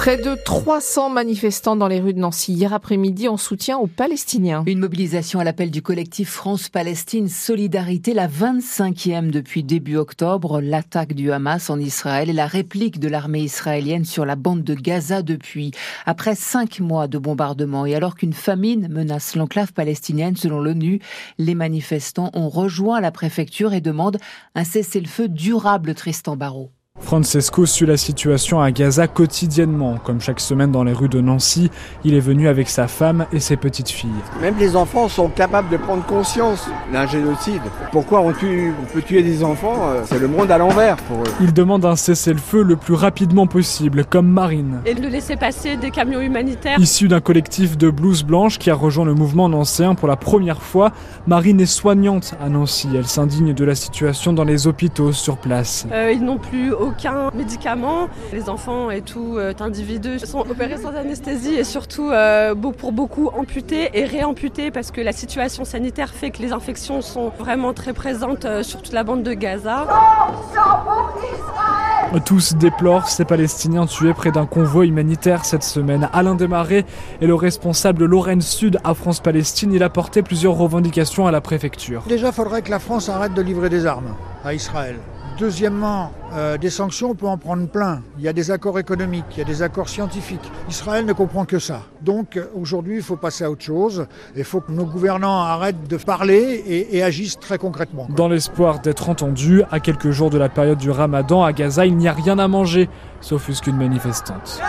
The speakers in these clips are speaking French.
Près de 300 manifestants dans les rues de Nancy hier après-midi en soutien aux Palestiniens. Une mobilisation à l'appel du collectif France-Palestine Solidarité, la 25e depuis début octobre, l'attaque du Hamas en Israël et la réplique de l'armée israélienne sur la bande de Gaza depuis. Après cinq mois de bombardement et alors qu'une famine menace l'enclave palestinienne selon l'ONU, les manifestants ont rejoint la préfecture et demandent un cessez-le-feu durable, Tristan Barrault. Francesco suit la situation à Gaza quotidiennement. Comme chaque semaine dans les rues de Nancy, il est venu avec sa femme et ses petites filles. Même les enfants sont capables de prendre conscience d'un génocide. Pourquoi on, tue, on peut tuer des enfants euh, C'est le monde à l'envers pour eux. Il demande un cessez-le-feu le plus rapidement possible, comme Marine. Et de laisser passer des camions humanitaires. Issue d'un collectif de blouses blanches qui a rejoint le mouvement nancéen pour la première fois, Marine est soignante à Nancy. Elle s'indigne de la situation dans les hôpitaux sur place. Euh, ils n'ont plus aucun médicament. Les enfants et tout euh, individus sont opérés sans anesthésie et surtout euh, pour beaucoup amputés et réamputés parce que la situation sanitaire fait que les infections sont vraiment très présentes euh, sur toute la bande de Gaza. Tous déplorent ces Palestiniens tués près d'un convoi humanitaire cette semaine. Alain Desmarais est le responsable de Lorraine Sud à France-Palestine. Il a porté plusieurs revendications à la préfecture. Déjà, il faudrait que la France arrête de livrer des armes à Israël. Deuxièmement, euh, des sanctions, on peut en prendre plein. Il y a des accords économiques, il y a des accords scientifiques. Israël ne comprend que ça. Donc aujourd'hui, il faut passer à autre chose. Il faut que nos gouvernants arrêtent de parler et, agissent très concrètement. Dans l'espoir d'être entendus, à quelques jours de la période du ramadan à Gaza, il n'y a rien à manger, sauf qu'une manifestante.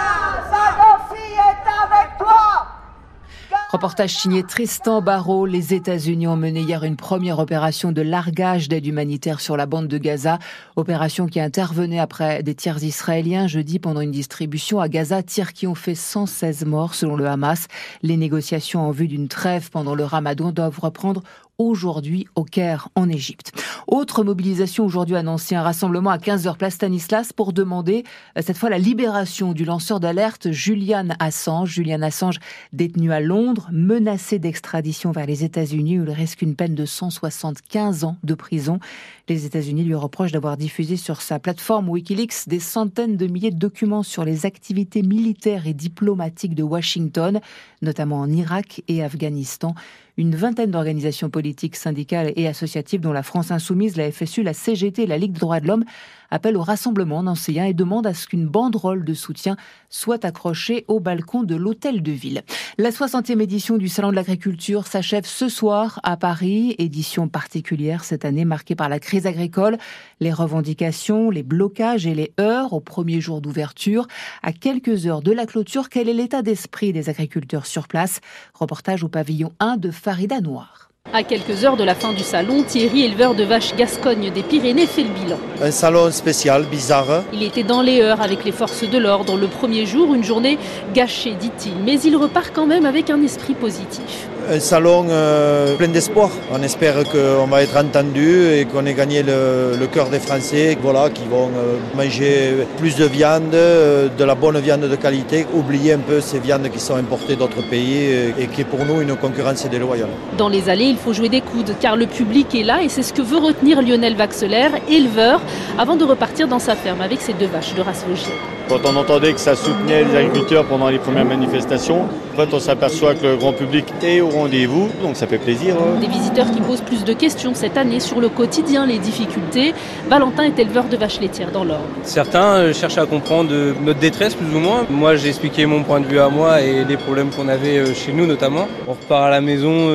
Reportage signé Tristan Barrault. Les États-Unis ont mené hier une première opération de largage d'aide humanitaire sur la bande de Gaza. Opération qui intervenait après des tirs israéliens jeudi pendant une distribution à Gaza. Tirs qui ont fait 116 morts selon le Hamas. Les négociations en vue d'une trêve pendant le ramadan doivent reprendre aujourd'hui au Caire, en Égypte. Autre mobilisation aujourd'hui annoncée, un rassemblement à 15h place Stanislas pour demander euh, cette fois la libération du lanceur d'alerte Julian Assange. Julian Assange détenu à Londres, menacé d'extradition vers les États-Unis où il risque une peine de 175 ans de prison. Les États-Unis lui reprochent d'avoir diffusé sur sa plateforme Wikileaks des centaines de milliers de documents sur les activités militaires et diplomatiques de Washington, notamment en Irak et Afghanistan une vingtaine d'organisations politiques, syndicales et associatives, dont la France Insoumise, la FSU, la CGT la Ligue des droits de l'homme, appellent au rassemblement nancéen et demandent à ce qu'une banderole de soutien soit accrochée au balcon de l'hôtel de ville. La 60e édition du Salon de l'agriculture s'achève ce soir à Paris, édition particulière cette année marquée par la crise agricole, les revendications, les blocages et les heures au premier jour d'ouverture. À quelques heures de la clôture, quel est l'état d'esprit des agriculteurs sur place? Reportage au pavillon 1 de Farida Noir. À quelques heures de la fin du salon, Thierry, éleveur de vaches Gascogne des Pyrénées, fait le bilan. Un salon spécial, bizarre. Il était dans les heures avec les forces de l'ordre. Le premier jour, une journée gâchée, dit-il. Mais il repart quand même avec un esprit positif un salon euh, plein d'espoir. On espère qu'on va être entendu et qu'on ait gagné le, cœur des Français, voilà, qui vont euh, manger plus de viande, euh, de la bonne viande de qualité, oublier un peu ces viandes qui sont importées d'autres pays et qui est pour nous une concurrence déloyale. Dans les allées, il faut jouer des coudes car le public est là et c'est ce que veut retenir Lionel Vaxeler, éleveur, avant de repartir dans sa ferme avec ses deux vaches de race vosgienne. Quand on entendait que ça soutenait les agriculteurs pendant les premières manifestations, en fait, on s'aperçoit que le grand public est au rendez-vous, donc ça fait plaisir. Hein. Des visiteurs qui posent plus de questions cette année sur le quotidien, les difficultés. Valentin est éleveur de vaches laitières dans l'Orne. Certains euh, cherchent à comprendre euh, notre détresse plus ou moins. Moi, j'ai expliqué mon point de vue à moi et les problèmes qu'on avait euh, chez nous notamment. On repart à la maison,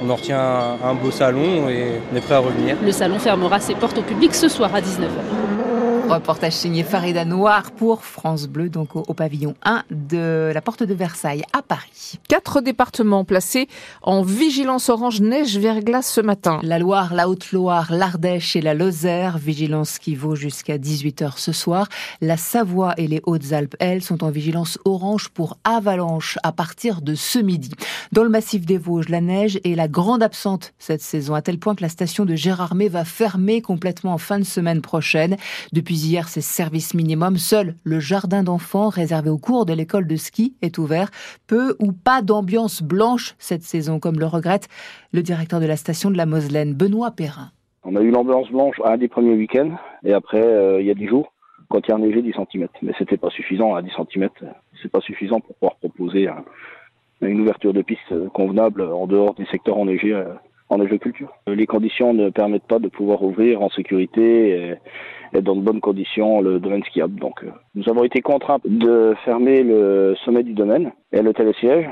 on en retient un beau salon et on est prêt à revenir. Le salon fermera ses portes au public ce soir à 19h. Reportage signé Farida Noir pour France Bleu, donc au, pavillon 1 de la Porte de Versailles à Paris. Quatre départements placés en vigilance orange neige verglas ce matin. La Loire, la Haute-Loire, l'Ardèche et la Lozère, vigilance qui vaut jusqu'à 18h ce soir. La Savoie et les Hautes-Alpes, elles, sont en vigilance orange pour avalanche à partir de ce midi. Dans le massif des Vosges, la neige est la grande absente cette saison, à tel point que la station de Gérardmer va fermer complètement en fin de semaine prochaine. Depuis hier, c'est service minimum. Seul le jardin d'enfants réservé au cours de l'école de ski est ouvert. Peu ou pas d'ambiance blanche cette saison, comme le regrette le directeur de la station de la Moselaine, Benoît Perrin. On a eu l'ambiance blanche un des premiers week-ends et après, euh, il y a 10 jours, quand il y a neigé 10 cm. Mais c'était pas suffisant à 10 cm. c'est pas suffisant pour pouvoir proposer une ouverture de piste convenable en dehors des secteurs enneigés en agriculture. Les conditions ne permettent pas de pouvoir ouvrir en sécurité et, dans de bonnes conditions le domaine skiable. Donc, nous avons été contraints de fermer le sommet du domaine et le télésiège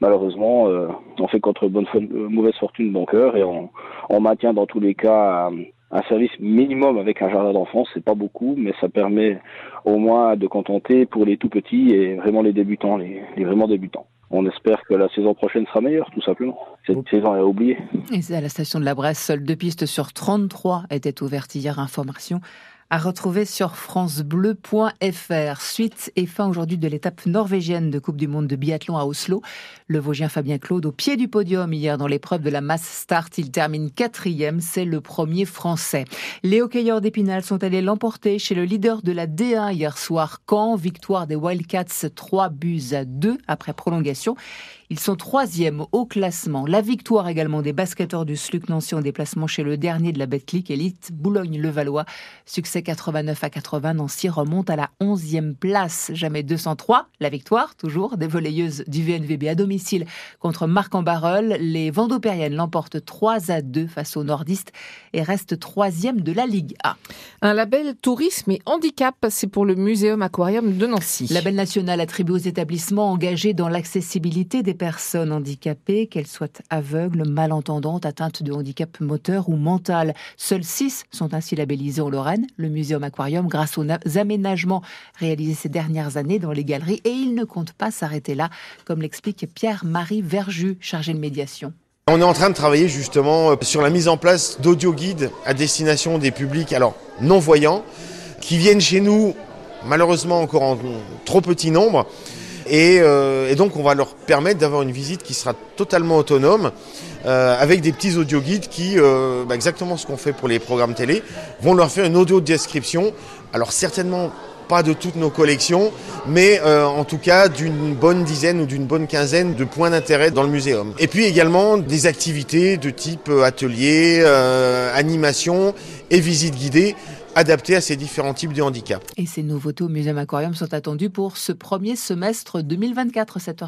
malheureusement, euh, on fait contre bonne euh, mauvaise fortune bon cœur et on, on, maintient dans tous les cas un, service minimum avec un jardin d'enfants. C'est pas beaucoup, mais ça permet au moins de contenter pour les tout petits et vraiment les débutants, les, les vraiment débutants. On espère que la saison prochaine sera meilleure, tout simplement. Cette saison est oubliée. Et à la station de la Bresse, seules deux pistes sur 33 étaient ouvertes hier. Information à retrouver sur francebleu.fr. Suite et fin aujourd'hui de l'étape norvégienne de Coupe du Monde de biathlon à Oslo. Le Vosgien Fabien Claude au pied du podium hier dans l'épreuve de la masse start. Il termine quatrième. C'est le premier français. Les hockeyeurs d'Épinal sont allés l'emporter chez le leader de la D1 hier soir. Caen, victoire des Wildcats 3 buts à 2 après prolongation. Ils sont troisième au classement. La victoire également des basketteurs du SLUC Nancy en déplacement chez le dernier de la Betclic Elite, Boulogne-le-Valois. Succès 89 à 80, Nancy remonte à la 11e place. Jamais 203. La victoire, toujours, des volleyeuses du VNVB à domicile contre Marc en Barreul. Les Vendopériennes l'emportent 3 à 2 face aux nordistes et restent troisième de la Ligue A. Un label tourisme et handicap, c'est pour le Muséum Aquarium de Nancy. Label national attribué aux établissements engagés dans l'accessibilité des personnes handicapées, qu'elles soient aveugles, malentendantes, atteintes de handicap moteur ou mental. Seuls six sont ainsi labellisés en Lorraine, le Muséum Aquarium, grâce aux aménagements réalisés ces dernières années dans les galeries. Et il ne compte pas s'arrêter là, comme l'explique Pierre-Marie Verju, chargé de médiation. On est en train de travailler justement euh, sur la mise en place d'audio guides à destination des publics alors non voyants qui viennent chez nous malheureusement encore en trop petit nombre euh, et, donc on va leur permettre d'avoir une visite qui sera totalement autonome euh, avec des petits audio guides qui, euh, bah, exactement ce qu'on fait pour les programmes télé, vont leur faire une audio description. Alors certainement pas de toutes nos collections, mais en tout cas d'une bonne dizaine ou d'une bonne quinzaine de points d'intérêt dans le muséum. Et puis également des activités de type atelier, animation et visite guidée adapté à ces différents types de handicaps. Et ces nouveautés au Muséum Aquarium sont attendues pour ce premier semestre 2024, 7h50.